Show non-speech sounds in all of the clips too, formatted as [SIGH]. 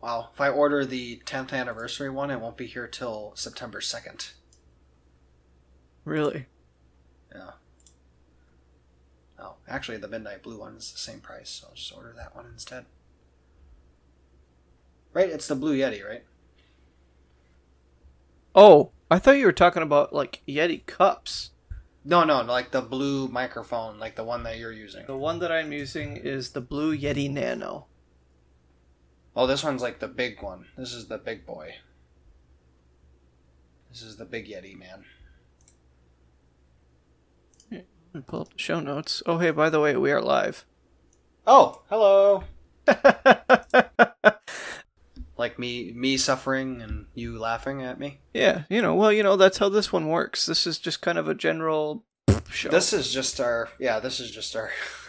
Wow. If I order the 10th anniversary one, it won't be here till September 2nd. Really? Yeah. Oh, actually, the Midnight Blue one is the same price, so I'll just order that one instead. Right? It's the Blue Yeti, right? Oh, I thought you were talking about like Yeti cups. No, no, like the blue microphone, like the one that you're using. The one that I'm using is the Blue Yeti Nano. Oh, this one's like the big one. This is the big boy. This is the big Yeti, man. Let me pull up the show notes. Oh, hey, by the way, we are live. Oh, hello. [LAUGHS] like me me suffering and you laughing at me. yeah, you know, well, you know, that's how this one works. This is just kind of a general show. This is just our yeah, this is just our [LAUGHS]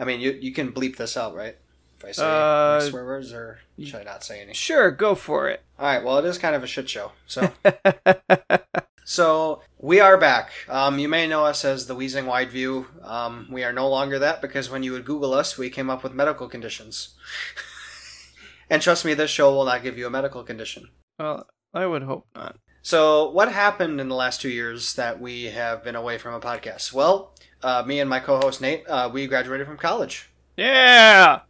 I mean, you you can bleep this out, right? If I say Uh, any swear words or should I not say any? Sure, go for it. All right, well, it is kind of a shit show. So [LAUGHS] So we are back. Um, you may know us as the Wheezing Wide View. Um, we are no longer that because when you would Google us, we came up with medical conditions. [LAUGHS] and trust me, this show will not give you a medical condition. well, I would hope not. So, what happened in the last two years that we have been away from a podcast? Well, uh, me and my co-host Nate, uh, we graduated from college. Yeah,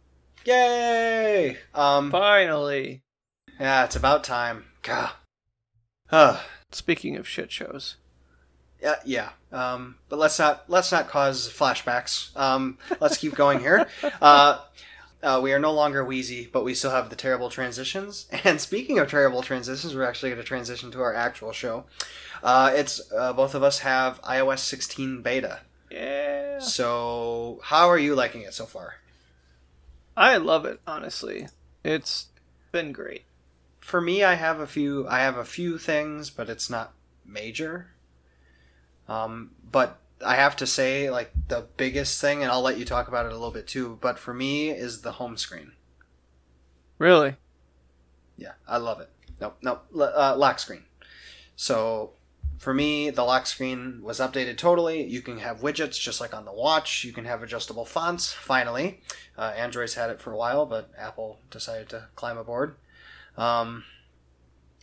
Yay! Um, finally. yeah, it's about time. Gah. Huh. Speaking of shit shows. Yeah, yeah. Um, but let's not let's not cause flashbacks. Um, let's keep going here. [LAUGHS] Uh, uh, we are no longer wheezy, but we still have the terrible transitions. [LAUGHS] And speaking of terrible transitions, we're actually going to transition to our actual show. Uh, it's uh, both of us have iOS 16 beta. Yeah. So, how are you liking it so far? I love it, honestly. It's been great. For me, I have a few. I have a few things, but it's not major. Um, but I have to say, like the biggest thing, and I'll let you talk about it a little bit too. But for me, is the home screen. Really? Yeah, I love it. Nope, nope, uh, lock screen. So for me, the lock screen was updated totally. You can have widgets just like on the watch. You can have adjustable fonts. Finally, uh, Android's had it for a while, but Apple decided to climb aboard. Um,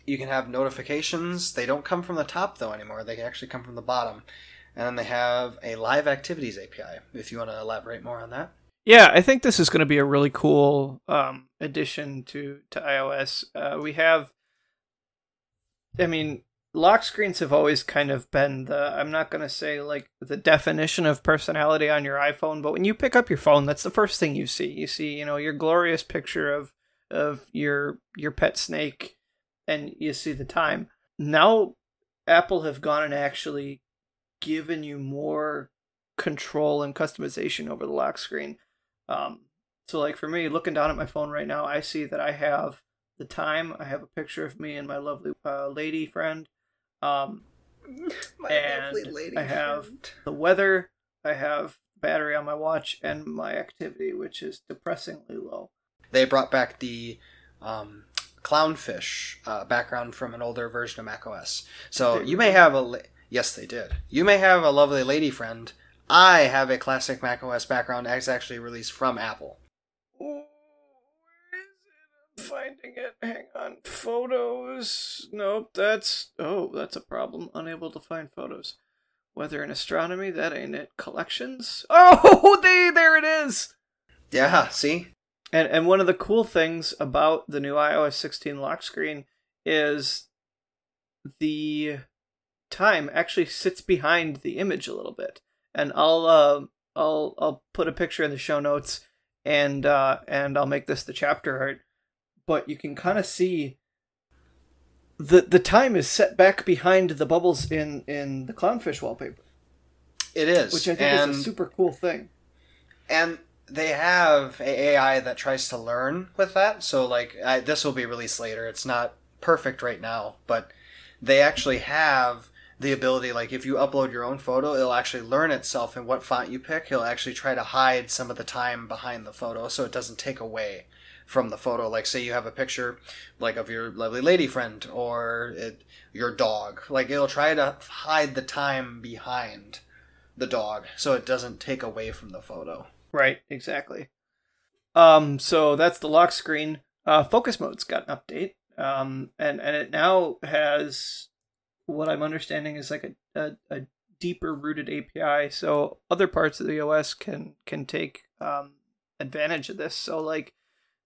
you can have notifications. They don't come from the top though anymore. They actually come from the bottom. And then they have a live activities API. If you want to elaborate more on that. Yeah, I think this is going to be a really cool um, addition to to iOS. Uh, we have, I mean, lock screens have always kind of been the I'm not going to say like the definition of personality on your iPhone, but when you pick up your phone, that's the first thing you see. You see, you know, your glorious picture of of your your pet snake, and you see the time. Now, Apple have gone and actually given you more control and customization over the lock screen. Um, so, like for me, looking down at my phone right now, I see that I have the time. I have a picture of me and my lovely uh, lady friend. Um, [LAUGHS] My And lady I have- friend. the weather. I have battery on my watch and my activity, which is depressingly low. they brought back the um, clownfish uh, background from an older version of macOS. So They you may have a la- yes, they did. You may have a lovely lady friend. I have a classic macOS background that's actually released from Apple. Oh, where is it? I'm finding it. Hang on. Photos. Nope, that's. Oh, that's a problem. Unable to find photos. Weather and astronomy, that ain't it. Collections? [LAUGHS] Oh, they, there it is! Yeah, see, And, and one of the cool things about the new iOS 16 lock screen is the time actually sits behind the image a little bit. And I'll uh, I'll I'll put a picture in the show notes and uh, and I'll make this the chapter art. But you can kind of see the the time is set back behind the bubbles in in the clownfish wallpaper, it is. which I think and, is a super cool thing. and they have a AI that tries to learn with that. So like I, this will be released later. It's not perfect right now, but they actually have the ability like if you upload your own photo it'll actually learn itself and what font you pick he'll actually try to hide some of the time behind the photo so it doesn't take away from the photo like say you have a picture like of your lovely lady friend or it, your dog like it'll try to hide the time behind the dog so it doesn't take away from the photo Right, exactly. Um, so that's the lock screen. uh, focus mode's got an update, um, and and it now has what I'm understanding is like a, a, a deeper rooted API, so other parts of the OS can can take um, advantage of this. So like,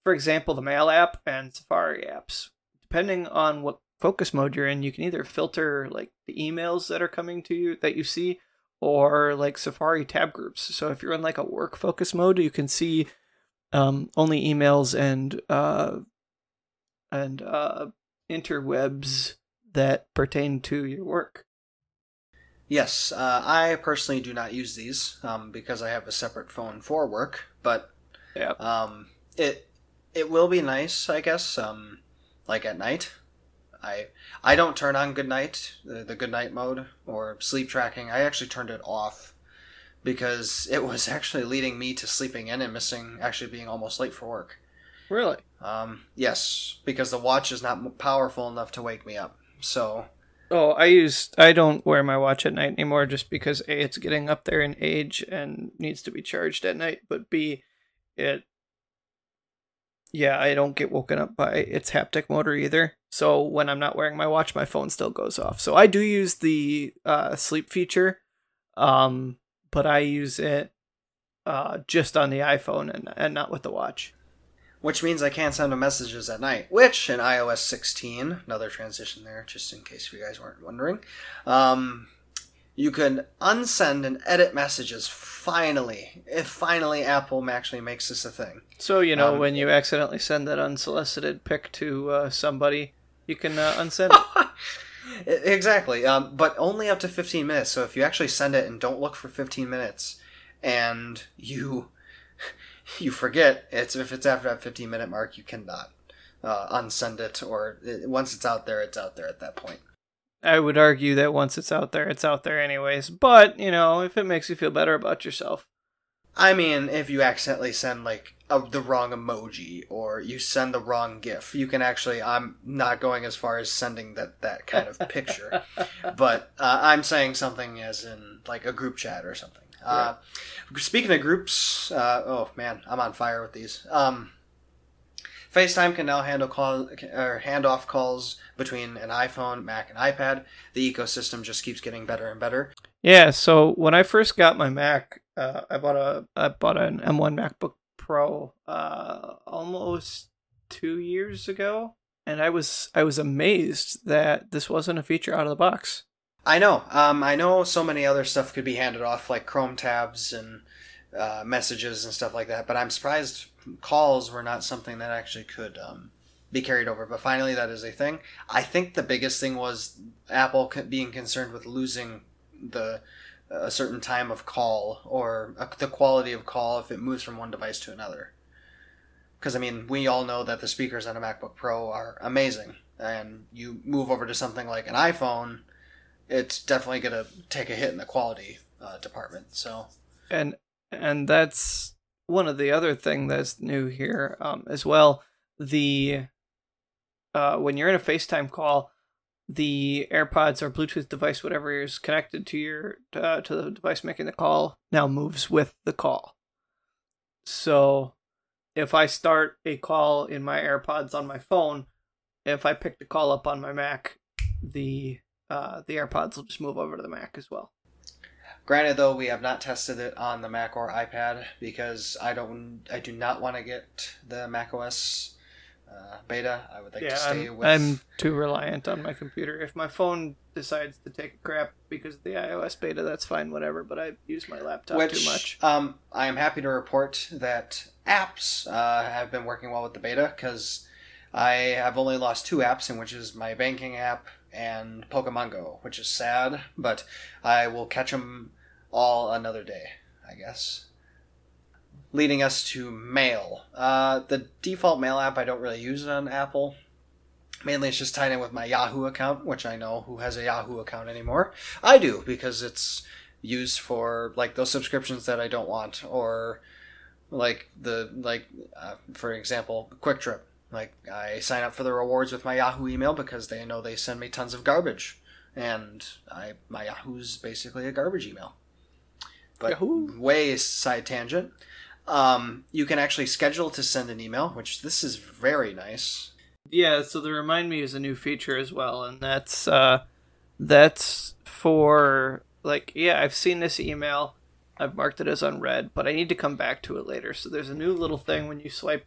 for example, the Mail app and Safari apps, depending on what focus mode you're in, you can either filter like the emails that are coming to you that you see, or like Safari tab groups. So if you're in like a work focus mode, you can see um, only emails and uh, and uh, interwebs that pertain to your work. Yes, uh, I personally do not use these um, because I have a separate phone for work, but yeah. um, it it will be nice, I guess. Um, like at night, I I don't turn on good night, the, the good night mode or sleep tracking. I actually turned it off because it was [LAUGHS] actually leading me to sleeping in and missing actually being almost late for work. Really? Um, yes, because the watch is not powerful enough to wake me up. So Oh, I use I don't wear my watch at night anymore just because A it's getting up there in age and needs to be charged at night, but B it yeah, I don't get woken up by its haptic motor either. So when I'm not wearing my watch, my phone still goes off. So I do use the uh, sleep feature, um, but I use it uh, just on the iPhone and, and not with the watch which means I can't send messages at night. Which in iOS 16, another transition there, just in case you guys weren't wondering, um, you can unsend and edit messages. Finally, if finally Apple actually makes this a thing. So you know um, when you accidentally send that unsolicited pic to uh, somebody, you can uh, unsend it. [LAUGHS] exactly, um, but only up to 15 minutes. So if you actually send it and don't look for 15 minutes, and you [LAUGHS] you forget it's if it's after that 15 minute mark you cannot uh, unsend it or it, once it's out there it's out there at that point i would argue that once it's out there it's out there anyways. But you know if it makes you feel better about yourself. I mean if you accidentally send like a, the wrong emoji or you send the wrong gif you can actually i'm not going as far as sending that that kind of [LAUGHS] picture. But uh, i'm saying something as in like a group chat or something. Uh, speaking of groups, uh, oh man, I'm on fire with these. Um, FaceTime can now handle call or handoff calls between an iPhone, Mac, and iPad. The ecosystem just keeps getting better and better. Yeah. So when I first got my Mac, uh, I bought a I bought an M1 MacBook Pro uh, almost two years ago, and I was I was amazed that this wasn't a feature out of the box. I know. Um, I know so many other stuff could be handed off, like Chrome tabs and uh, messages and stuff like that. But I'm surprised calls were not something that actually could um, be carried over. But finally, that is a thing. I think the biggest thing was Apple being concerned with losing the a certain time of call or uh, the quality of call if it moves from one device to another. Because I mean, we all know that the speakers on a MacBook Pro are amazing, and you move over to something like an iPhone it's definitely going to take a hit in the quality uh, department. So, and and that's one of the other thing that's new here um, as well. The uh, when you're in a FaceTime call, the AirPods or Bluetooth device, whatever is connected to your uh, to the device making the call, now moves with the call. So, if I start a call in my AirPods on my phone, if I pick the call up on my Mac, the uh, the AirPods will just move over to the Mac as well. Granted, though, we have not tested it on the Mac or iPad because I don't, I do not want to get the Mac OS uh, beta. I would like yeah, to stay I'm, with. I'm too reliant on my computer. If my phone decides to take a crap because of the iOS beta, that's fine, whatever. But I use my laptop Which, too much. Um, I am happy to report that apps uh, have been working well with the beta because I have only lost two apps, in which is my banking app and Pokemon Go, which is sad, but I will catch them all another day, I guess. Leading us to Mail. Uh, the default Mail app I don't really use it on Apple. Mainly it's just tied in with my Yahoo account, which I know who has a Yahoo account anymore. I do, because it's used for like those subscriptions that I don't want, or like the like uh, for example, QuikTrip like I sign up for the rewards with my Yahoo email because they know they send me tons of garbage, and I my Yahoo's basically a garbage email. But Yahoo. way side tangent. Um, you can actually schedule to send an email, which this is very nice. Yeah, so the remind me is a new feature as well, and that's uh, that's for like yeah, I've seen this email, I've marked it as unread, but I need to come back to it later. So there's a new little thing when you swipe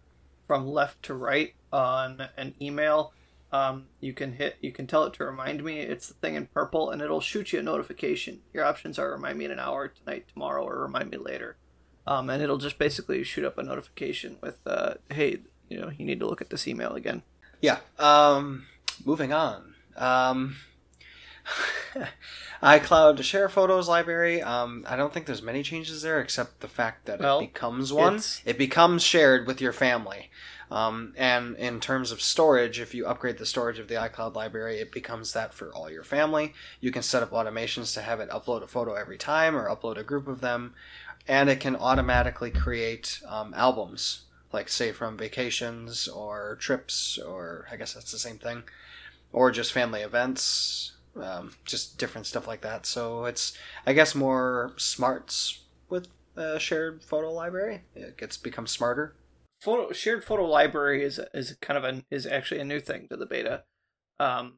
from left to right on an email. Um, you can hit, you can tell it to remind me. It's the thing in purple, and it'll shoot you a notification. Your options are remind me in an hour, tonight, tomorrow, or remind me later. Um, and it'll just basically shoot up a notification with, uh, hey, you know, you need to look at this email again. Yeah. Um, moving on. Um, [LAUGHS] iCloud Share Photos library. Um, I don't think there's many changes there except the fact that Well, it becomes one. it's- It becomes shared with your family. Um, and in terms of storage, if you upgrade the storage of the iCloud library, it becomes that for all your family. You can set up automations to have it upload a photo every time or upload a group of them. And it can automatically create um, albums, like say from vacations or trips, or I guess that's the same thing, or just family events, um, just different stuff like that. So it's, I guess, more smarts with a shared photo library. It gets become smarter. Photo shared photo library is is kind of a is actually a new thing to the beta. Um,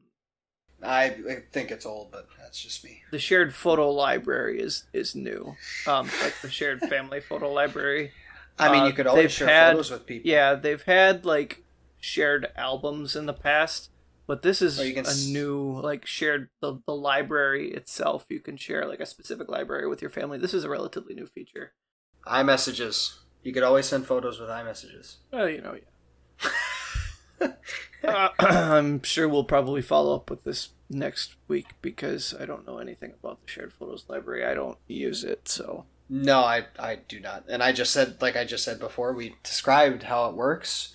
I, think it's old, but that's just me. the shared photo library is is new. Um, like the shared [LAUGHS] family photo library. I mean, Uh, you could always they've share had- photos with people. Yeah, they've had like shared albums in the past, but this is Or you can a s- new like shared the the library itself. You can share like a specific library with your family. This is a relatively new feature. iMessages. You could always send photos with iMessages. Well, you know, yeah. [LAUGHS] Uh, [CLEARS THROAT] I'm sure we'll probably follow up with this next week because I don't know anything about the shared photos library. I don't use it, so No, I, I do not. And I just said, like I just said before, we described how it works.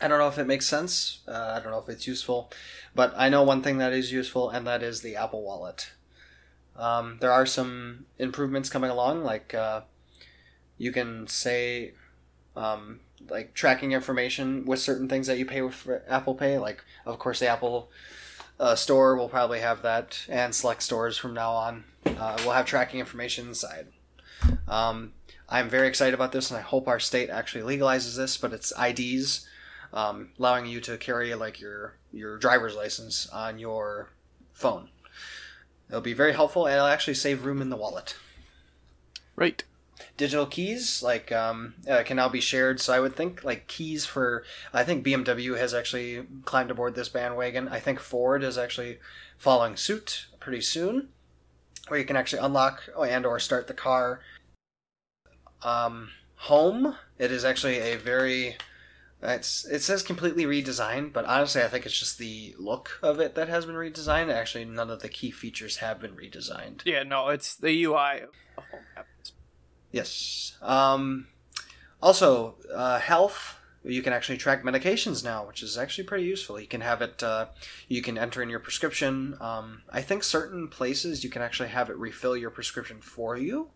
I don't know if it makes sense. Uh, I don't know if it's useful. But I know one thing that is useful, and that is the Apple Wallet. Um, there are some improvements coming along, like uh, you can say, um, like tracking information with certain things that you pay with Apple Pay. Like, of course, the Apple uh, store will probably have that, and select stores from now on uh, will have tracking information inside. Um, I'm very excited about this, and I hope our state actually legalizes this. But it's IDs, um, allowing you to carry like your your driver's license on your phone. It'll be very helpful, and it'll actually save room in the wallet. right. Digital keys like um, uh, can now be shared. So I would think like keys for I think BMW has actually climbed aboard this bandwagon. I think Ford is actually following suit pretty soon, where you can actually unlock and or start the car. Um, home. It is actually a very it's it says completely redesigned, but honestly, I think it's just the look of it that has been redesigned. Actually, none of the key features have been redesigned. Yeah, no, it's the UI Yes. Um, also, uh, health. You can actually track medications now, which is actually pretty useful. You can have it. Uh, you can enter in your prescription. Um, I think certain places you can actually have it refill your prescription for you.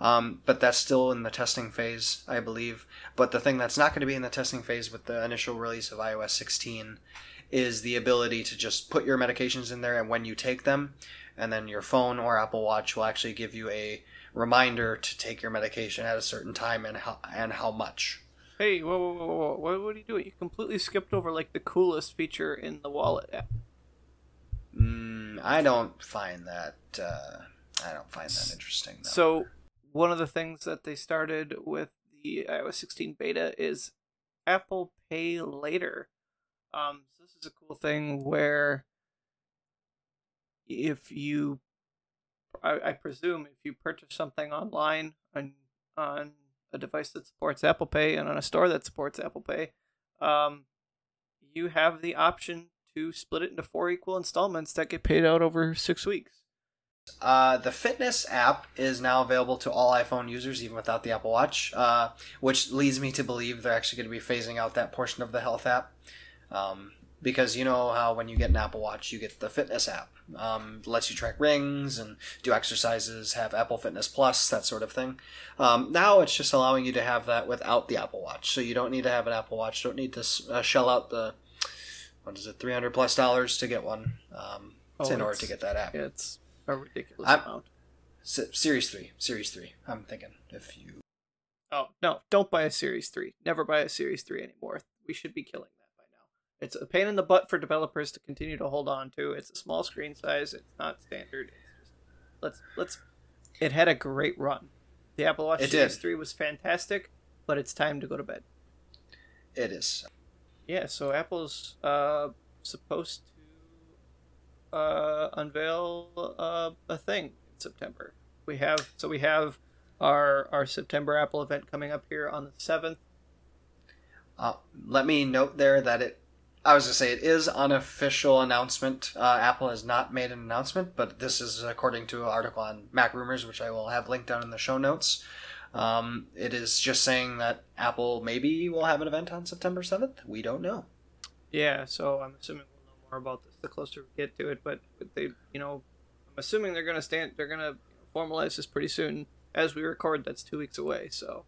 Um, but that's still in the testing phase, I believe. But the thing that's not going to be in the testing phase with the initial release of iOS 16 is the ability to just put your medications in there and when you take them, and then your phone or Apple Watch will actually give you a reminder to take your medication at a certain time and how and how much. Hey, whoa, whoa, whoa, whoa! What, what are you doing? You completely skipped over like the coolest feature in the wallet app. Mm, I don't find that. Uh, I don't find that interesting. Though. So, one of the things that they started with the iOS 16 beta is Apple Pay Later. Um, so this is a cool thing where if you, I, I presume, if you purchase something online on on a device that supports Apple Pay and on a store that supports Apple Pay, um, you have the option to split it into four equal installments that get paid out over six weeks. Uh, the fitness app is now available to all iPhone users, even without the Apple Watch, uh, which leads me to believe they're actually going to be phasing out that portion of the health app. Um, because you know how when you get an Apple Watch, you get the fitness app. Um, lets you track rings and do exercises, have Apple Fitness Plus, that sort of thing. Um, now it's just allowing you to have that without the Apple Watch. So you don't need to have an Apple Watch, don't need to uh, shell out the, what is it, 300 plus dollars to get one um, Oh, in order to get that app. It's a ridiculous I'm- amount. S- series three, series three. I'm thinking if you Oh no! Don't buy a Series Three. Never buy a Series Three anymore. We should be killing now. It's a pain in the butt for developers to continue to hold on to. It's a small screen size. It's not standard. It's just, let's let's. It had a great run. The Apple Watch Series Three was fantastic, but it's time to go to bed. It is. Yeah, so Apple's uh, supposed to uh, unveil uh, a thing in September. We have so we have our our September Apple event coming up here on the seventh. Uh, let me note there that it. I was gonna say it is unofficial announcement. Uh, Apple has not made an announcement, but this is according to an article on MacRumors, which I will have linked down in the show notes. Um, it is just saying that Apple maybe will have an event on September seventh. We don't know. Yeah, so I'm assuming we'll know more about this the closer we get to it. But they, you know, I'm assuming they're gonna stand. They're gonna formalize this pretty soon. As we record, that's two weeks away. So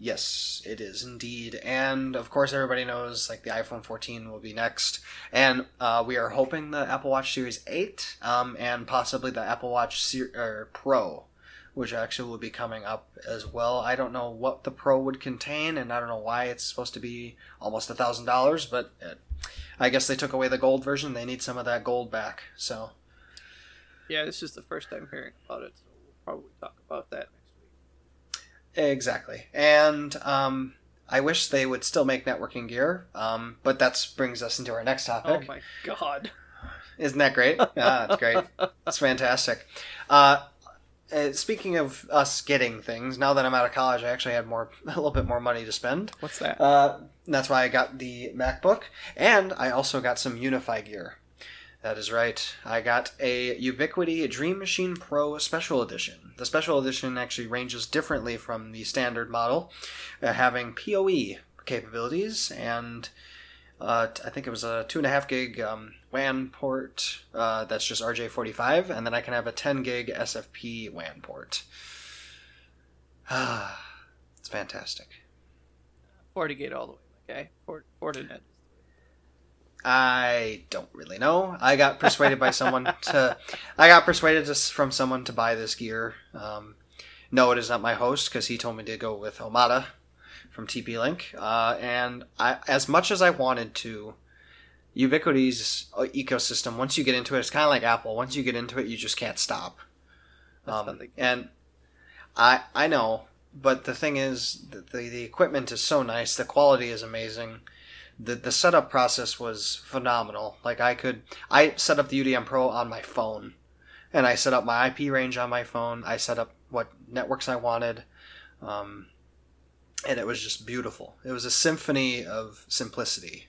Yes, it is indeed, and of course, everybody knows like the iPhone 14 will be next, and uh, we are hoping the Apple Watch Series 8, um, and possibly the Apple Watch or Pro, which actually will be coming up as well. I don't know what the Pro would contain, and I don't know why it's supposed to be almost a thousand dollars, but it, I guess they took away the gold version. They need some of that gold back, so yeah, this is the first time hearing about it. So we'll probably talk about that. Exactly. And um, I wish they would still make networking gear, um, but that brings us into our next topic. Oh my god. Isn't that great? [LAUGHS] Yeah, that's great. That's fantastic. Uh, uh, speaking of us getting things, now that I'm out of college, I actually had more, [LAUGHS] a little bit more money to spend. What's that? Uh, that's why I got the MacBook, and I also got some UniFi gear. That is right. I got a Ubiquiti Dream Machine Pro Special Edition. The Special Edition actually ranges differently from the standard model, uh, having PoE capabilities and uh, I think it was a two and a half gig um, WAN port. Uh, that's just RJ45, and then I can have a 10 gig SFP WAN port. [SIGHS] it's fantastic. FortiGate all the way, okay? Fort, Fortinet. I don't really know. I got persuaded by someone [LAUGHS] to. I got persuaded to, from someone to buy this gear. Um, no, it is not my host because he told me to go with Omada from TP Link. Uh, and I, as much as I wanted to, Ubiquiti's uh, ecosystem. Once you get into it, it's kind of like Apple. Once you get into it, you just can't stop. Um, and I I know, but the thing is, the, the the equipment is so nice. The quality is amazing. The the setup process was phenomenal. Like I could I set up the UDM Pro on my phone, and I set up my IP range on my phone. I set up what networks I wanted, um, and it was just beautiful. It was a symphony of simplicity.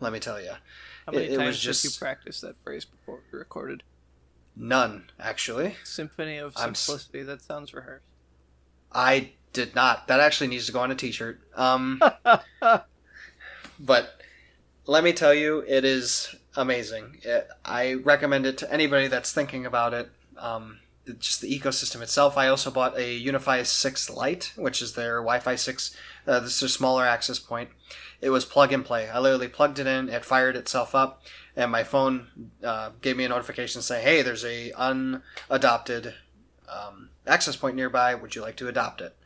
Let me tell you, How many it- it was times did you practice that phrase before we recorded? none actually. Symphony of I'm Simplicity. That sounds rehearsed. I did not. That actually needs to go on a T-shirt. Um, [LAUGHS] but let me tell you, it is amazing. It, I recommend it to anybody that's thinking about it. Um, just the ecosystem itself. I also bought a UniFi 6 Lite, which is their Wi-Fi 6. Uh, this is a smaller access point. It was plug and play. I literally plugged it in. It fired itself up, and my phone uh, gave me a notification saying, "Hey, there's a unadopted um, access point nearby. Would you like to adopt it?"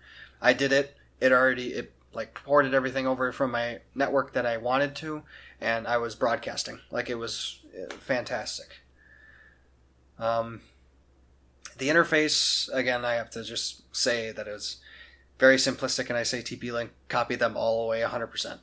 I did it. It already it like ported everything over from my network that I wanted to, and I was broadcasting. Like it was uh, fantastic. Um, the interface again, I have to just say that it's very simplistic, and I say TP Link copied them all the way 100. percent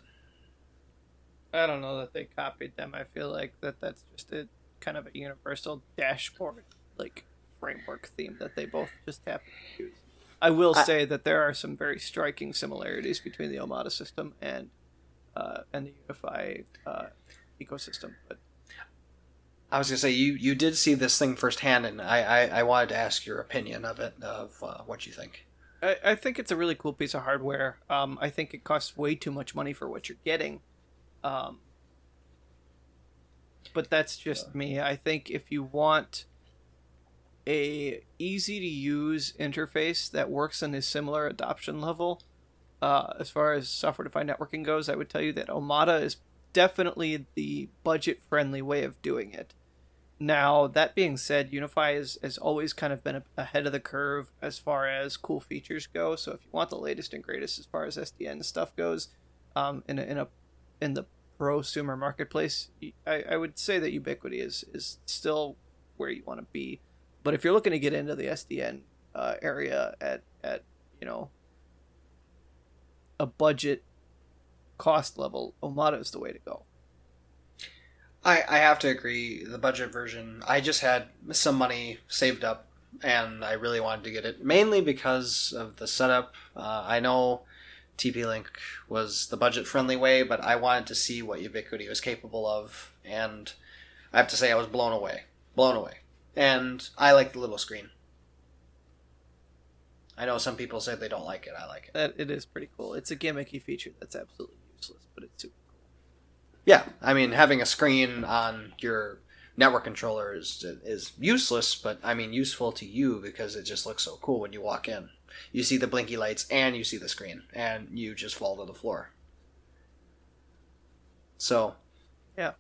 I don't know that they copied them. I feel like that that's just a kind of a universal dashboard like framework theme that they both just happen to use. I will I- say that there are some very striking similarities between the Omada system and uh, and the UniFi uh, ecosystem. But I was gonna say you you did see this thing firsthand, and I I, I wanted to ask your opinion of it, of uh, what you think. I, I think it's a really cool piece of hardware. Um, I think it costs way too much money for what you're getting. Um, but that's just me. I think if you want a easy to use interface that works on a similar adoption level, uh, as far as software defined networking goes, I would tell you that Omada is definitely the budget friendly way of doing it. Now, that being said, UniFi has, has always kind of been ahead of the curve as far as cool features go. So if you want the latest and greatest as far as SDN stuff goes, um, in a, in a in the prosumer marketplace, I, I would say that Ubiquiti is is still where you want to be. But if you're looking to get into the SDN uh, area at at you know a budget cost level, Omada is the way to go. I, I have to agree. The budget version, I just had some money saved up and I really wanted to get it, mainly because of the setup. Uh, I know TP Link was the budget friendly way, but I wanted to see what Ubiquiti was capable of, and I have to say I was blown away. Blown away. And I like the little screen. I know some people say they don't like it. I like it. That it is pretty cool. It's a gimmicky feature that's absolutely useless, but it's super cool. Yeah, I mean having a screen on your network controller is is useless, but I mean useful to you because it just looks so cool when you walk in. You see the blinky lights and you see the screen, and you just fall to the floor. So, yeah,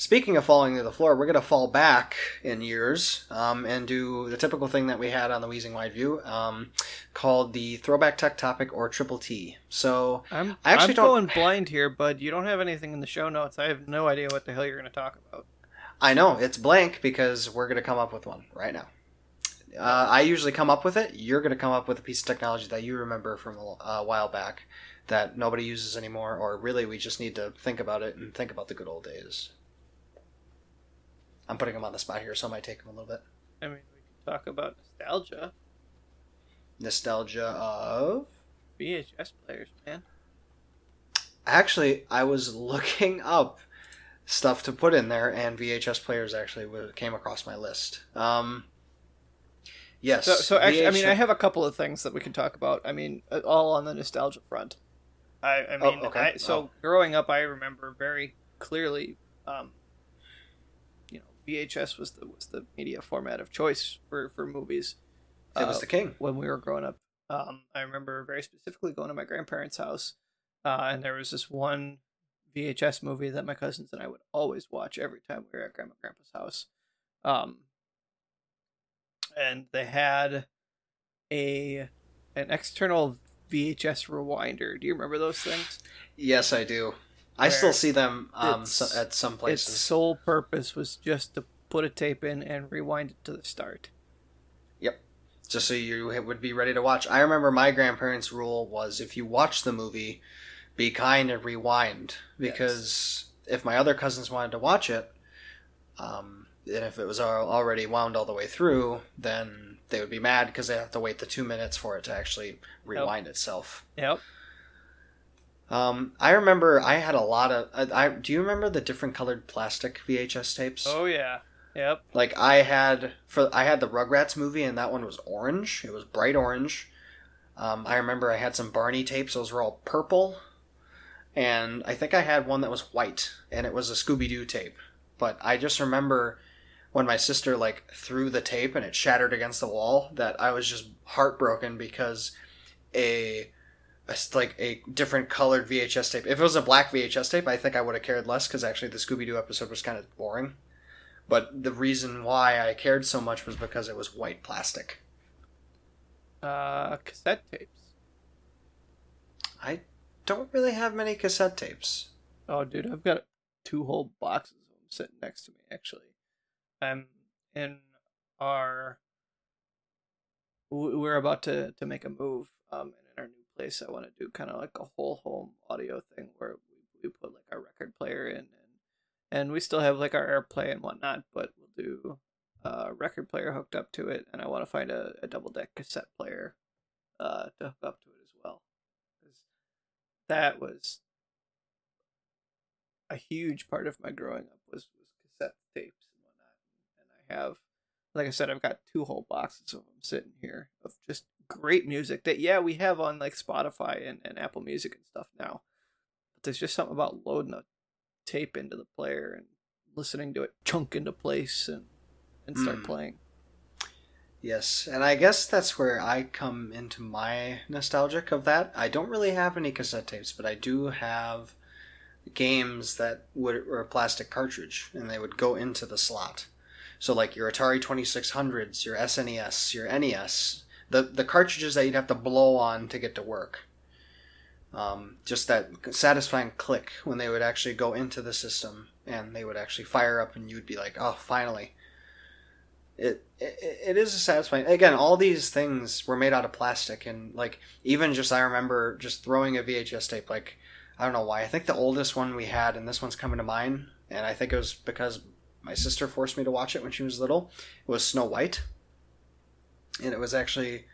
Speaking of falling to the floor, we're going to fall back in years um, and do the typical thing that we had on the Wheezing Wide View um, called the Throwback Tech Topic or Triple T. So I'm, I actually I'm don't... going blind here, but you don't have anything in the show notes. I have no idea what the hell you're going to talk about. I know it's blank because we're going to come up with one right now. Uh, I usually come up with it. You're going to come up with a piece of technology that you remember from a, a while back that nobody uses anymore, or really we just need to think about it and think about the good old days. I'm putting him on the spot here, so I might take him a little bit. I mean, we can talk about nostalgia. Nostalgia of VHS players, man. Actually, I was looking up stuff to put in there, and VHS players actually came across my list. Um, yes. So, so actually, VHS... I mean, I have a couple of things that we can talk about. I mean, uh, all on the nostalgia front. I, I mean, oh, okay. I, so oh. growing up, I remember very clearly um, VHS was the was the media format of choice for for movies. It was uh, the king when we were growing up. Um, I remember very specifically going to my grandparents' house, uh, and there was this one VHS movie that my cousins and I would always watch every time we were at grandma grandpa's house. Um, and they had a an external VHS rewinder. Do you remember those things? Yes, I do. I still see them um, so, at some places. Its sole purpose was just to put a tape in and rewind it to the start. Yep. Just so you would be ready to watch. I remember my grandparents' rule was if you watch the movie, be kind and rewind. Because yes. if my other cousins wanted to watch it, um, and if it was already wound all the way through, then they would be mad because they have to wait the two minutes for it to actually rewind yep. itself. Yep. Um, I remember I had a lot of. I, I do you remember the different colored plastic VHS tapes? Oh yeah, yep. Like I had for I had the Rugrats movie and that one was orange. It was bright orange. Um, I remember I had some Barney tapes. Those were all purple, and I think I had one that was white, and it was a Scooby Doo tape. But I just remember when my sister like threw the tape and it shattered against the wall that I was just heartbroken because a like a different colored VHS tape. If it was a black VHS tape, I think I would have cared less because actually the Scooby Doo episode was kind of boring. But the reason why I cared so much was because it was white plastic. Uh, cassette tapes. I don't really have many cassette tapes. Oh, dude, I've got two whole boxes of them sitting next to me. Actually, I'm in our. We're about to to make a move um, in our new place, I want to do kind of like a whole home audio thing where we, we put like our record player in and and we still have like our AirPlay and whatnot, but we'll do a record player hooked up to it, and I want to find a, a double deck cassette player uh, to hook up to it as well, because that was a huge part of my growing up was was cassette tapes and whatnot, and I have, like I said, I've got two whole boxes of them sitting here of just great music that yeah we have on like Spotify and, and Apple Music and stuff now. But there's just something about loading a tape into the player and listening to it chunk into place and and start mm. playing. Yes, and I guess that's where I come into my nostalgic of that. I don't really have any cassette tapes, but I do have games that would were a plastic cartridge and they would go into the slot. So like your Atari 2600s, your SNES, your NES, the the cartridges that you'd have to blow on to get to work. Um, just that satisfying click when they would actually go into the system and they would actually fire up and you'd be like, oh, finally. It, it it is a satisfying. Again, all these things were made out of plastic and like even just I remember just throwing a VHS tape like I don't know why. I think the oldest one we had, and this one's coming to mind, and I think it was because my sister forced me to watch it when she was little. It was Snow White, and it was actually,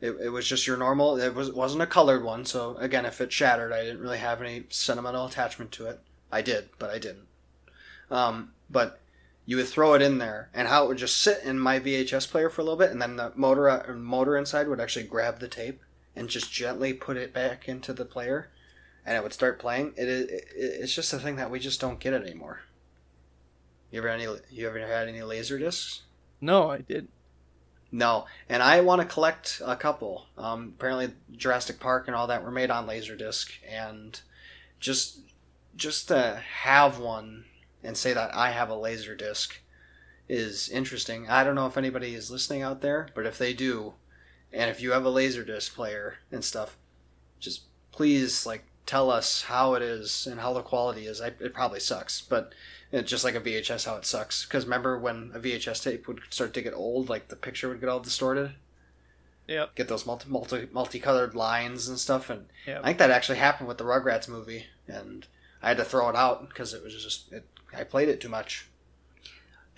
it, it was just your normal. It was wasn't a colored one, so again, if it shattered, I didn't really have any sentimental attachment to it. I did, but I didn't. Um, but you would throw it in there, and how it would just sit in my VHS player for a little bit, and then the motor uh, motor inside would actually grab the tape and just gently put it back into the player and it would start playing. It, it, it's just a thing that we just don't get it anymore. You ever any you ever had any laser discs? No, I did. No, and I want to collect a couple. Um, apparently, Jurassic Park and all that were made on laserdisc, and just just to have one and say that I have a laserdisc is interesting. I don't know if anybody is listening out there, but if they do, and if you have a laserdisc player and stuff, just please like tell us how it is and how the quality is. I, it probably sucks, but it's just like a VHS how it sucks. Because remember when a VHS tape would start to get old, like the picture would get all distorted. Yep. Get those multi multi multicolored lines and stuff, and Yep. I think that actually happened with the Rugrats movie, and I had to throw it out because it was just it, I played it too much.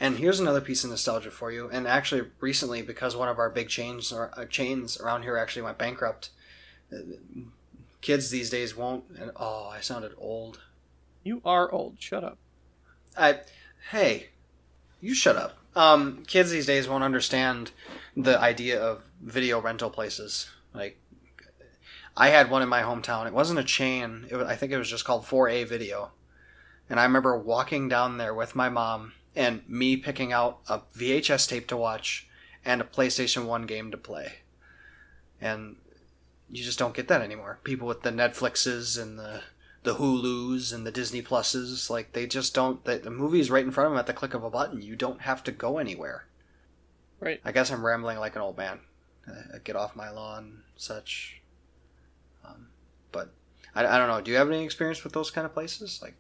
And here's another piece of nostalgia for you. And actually, recently, because one of our big chains or uh, chains around here actually went bankrupt, uh, kids these days won't. And oh, I sounded old. You are old. Shut up. I, hey, you shut up. Um, kids these days won't understand the idea of video rental places. Like, I had one in my hometown. It wasn't a chain. It was, I think it was just called 4A Video. And I remember walking down there with my mom and me picking out a VHS tape to watch and a PlayStation 1 game to play. And you just don't get that anymore. People with the Netflixes and the the Hulus and the Disney Pluses, like they just don't. The, the movie's right in front of them at the click of a button. You don't have to go anywhere. Right. I guess I'm rambling like an old man. Uh, get off my lawn, such. Um, but I, I don't know. Do you have any experience with those kind of places? Like,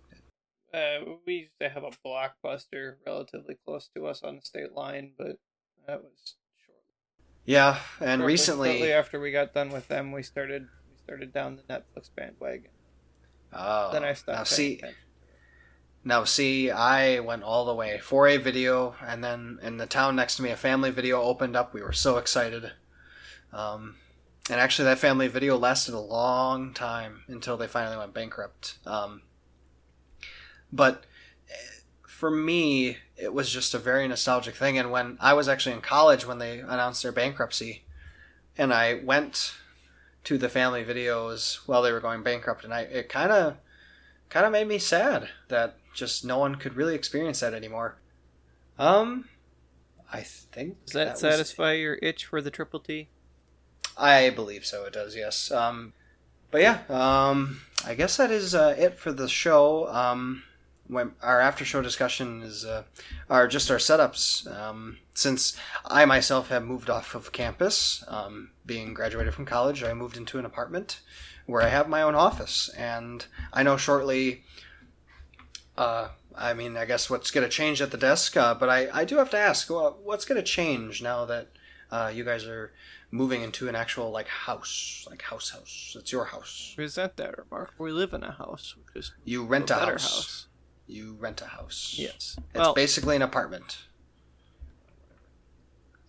Uh, we used to have a blockbuster relatively close to us on the state line, but that was short. yeah, and shortly- recently, shortly after we got done with them, we started we started down the Netflix bandwagon. Oh, then I stopped. Now see, attention. Now, see, I went all the way. for a video, and then in the town next to me, a family video opened up. We were so excited. Um, and actually, that family video lasted a long time until they finally went bankrupt. Um, but eh, for me, it was just a very nostalgic thing. And when I was actually in college when they announced their bankruptcy, and I went to the family videos while they were going bankrupt, and I it kind of kind of made me sad that just no one could really experience that anymore. Um, I think Does that, was- satisfy your itch for the triple T? I believe so. It does. Yes. Um, but yeah. Um, I guess that is uh, it for the show. Um, when our after show discussion is uh, are just our setups. Um, since I myself have moved off of campus, um, being graduated from college, I moved into an apartment where I have my own office, and I know shortly. Uh, I mean, I guess what's going to change at the desk, uh, but I, I do have to ask, well, what's going to change now that uh, you guys are moving into an actual like house, like house house. It's your house. Resent that remark. We live in a house, is You rent a, better house. You rent a house. Yes. It's well, basically an apartment.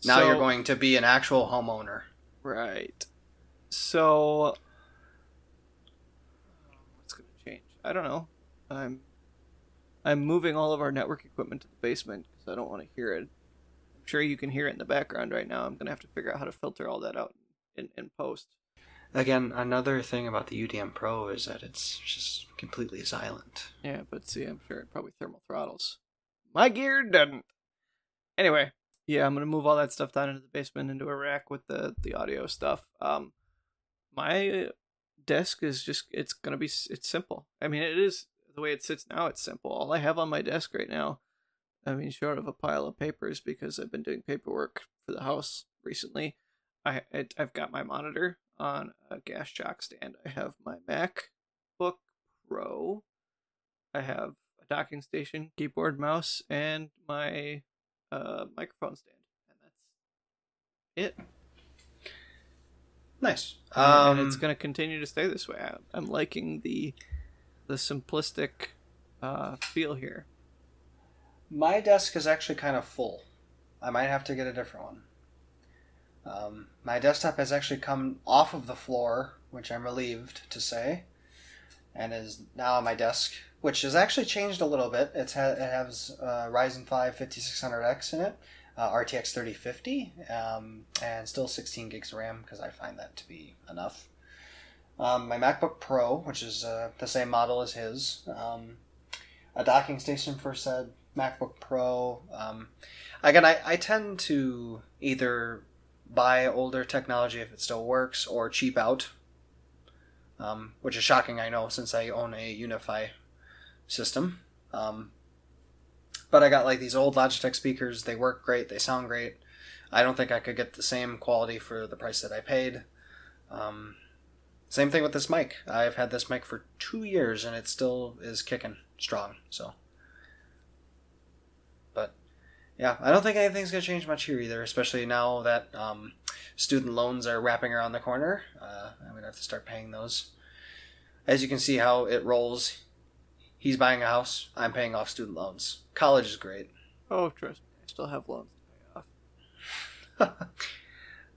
Now you're going to be an actual homeowner. Right. So, what's going to change? I don't know. I'm I'm moving all of our network equipment to the basement because I don't want to hear it. I'm sure you can hear it in the background right now. I'm going to have to figure out how to filter all that out in, in post. Again, another thing about the UDM Pro is that it's just completely silent. Yeah, but see, I'm sure it probably thermal throttles. My gear doesn't. Anyway, yeah, I'm gonna move all that stuff down into the basement into a rack with the the audio stuff. Um, my desk is just it's gonna be it's simple. I mean, it is the way it sits now, it's simple. All I have on my desk right now, I mean, short of a pile of papers because I've been doing paperwork for the house recently. I I've got my monitor on a gas jock stand. I have my MacBook Pro. I have a docking station, keyboard, mouse, and my uh, microphone stand, and that's it. Nice. Um, and it's going to continue to stay this way. I, I'm liking the the simplistic uh, feel here. My desk is actually kind of full. I might have to get a different one. Um, my desktop has actually come off of the floor, which I'm relieved to say, and is now on my desk, which has actually changed a little bit. It's ha- it has uh, Ryzen 5 5600X in it, uh, RTX 3050, um, and still 16 gigs of RAM because I find that to be enough. Um, my MacBook Pro, which is uh, the same model as his, um, a docking station for said MacBook Pro. Um, again, I, I tend to either buy older technology if it still works or cheap out, um, which is shocking, I know, since I own a UniFi system. Um, but I got like these old Logitech speakers. They work great. They sound great. I don't think I could get the same quality for the price that I paid. Um, same thing with this mic. I've had this mic for two years and it still is kicking strong. So, but yeah, I don't think anything's gonna change much here either. Especially now that um, student loans are wrapping around the corner. Uh, I'm gonna have to start paying those. As you can see how it rolls. He's buying a house. I'm paying off student loans. College is great. Oh, trust me, I still have loans to pay off. [LAUGHS]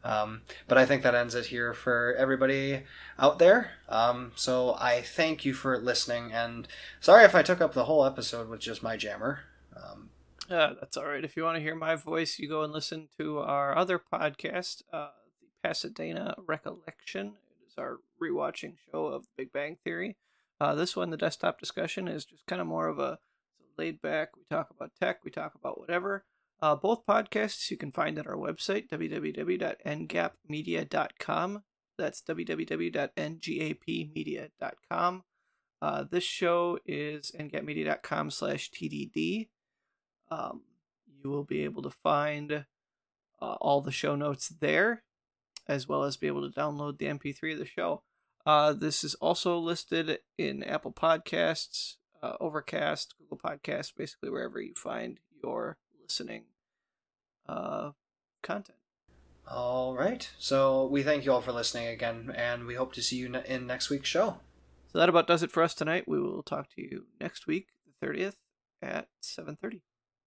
Um, but I think that ends it here for everybody out there. Um, so I thank you for listening, and sorry if I took up the whole episode with just my jammer. Um, Uh, that's all right. If you want to hear my voice, you go and listen to our other podcast, uh, the Pasadena Recollection. It is our rewatching show of Big Bang Theory. Uh, this one, the desktop discussion, is just kind of more of a laid back. We talk about tech, we talk about whatever. Uh, both podcasts you can find at our website, www.ngapmedia.com. That's www.ngapmedia.com. Uh, this show is ngapmedia.com slash TDD. Um, you will be able to find uh, all the show notes there, as well as be able to download the MP3 of the show. Uh, this is also listed in Apple Podcasts, uh, Overcast, Google Podcasts, basically wherever you find your listening uh, content. all right. So we thank you all for listening again, and we hope to see you in next week's show. So that about does it for us tonight. We will talk to you next week, the 30th at 7:30.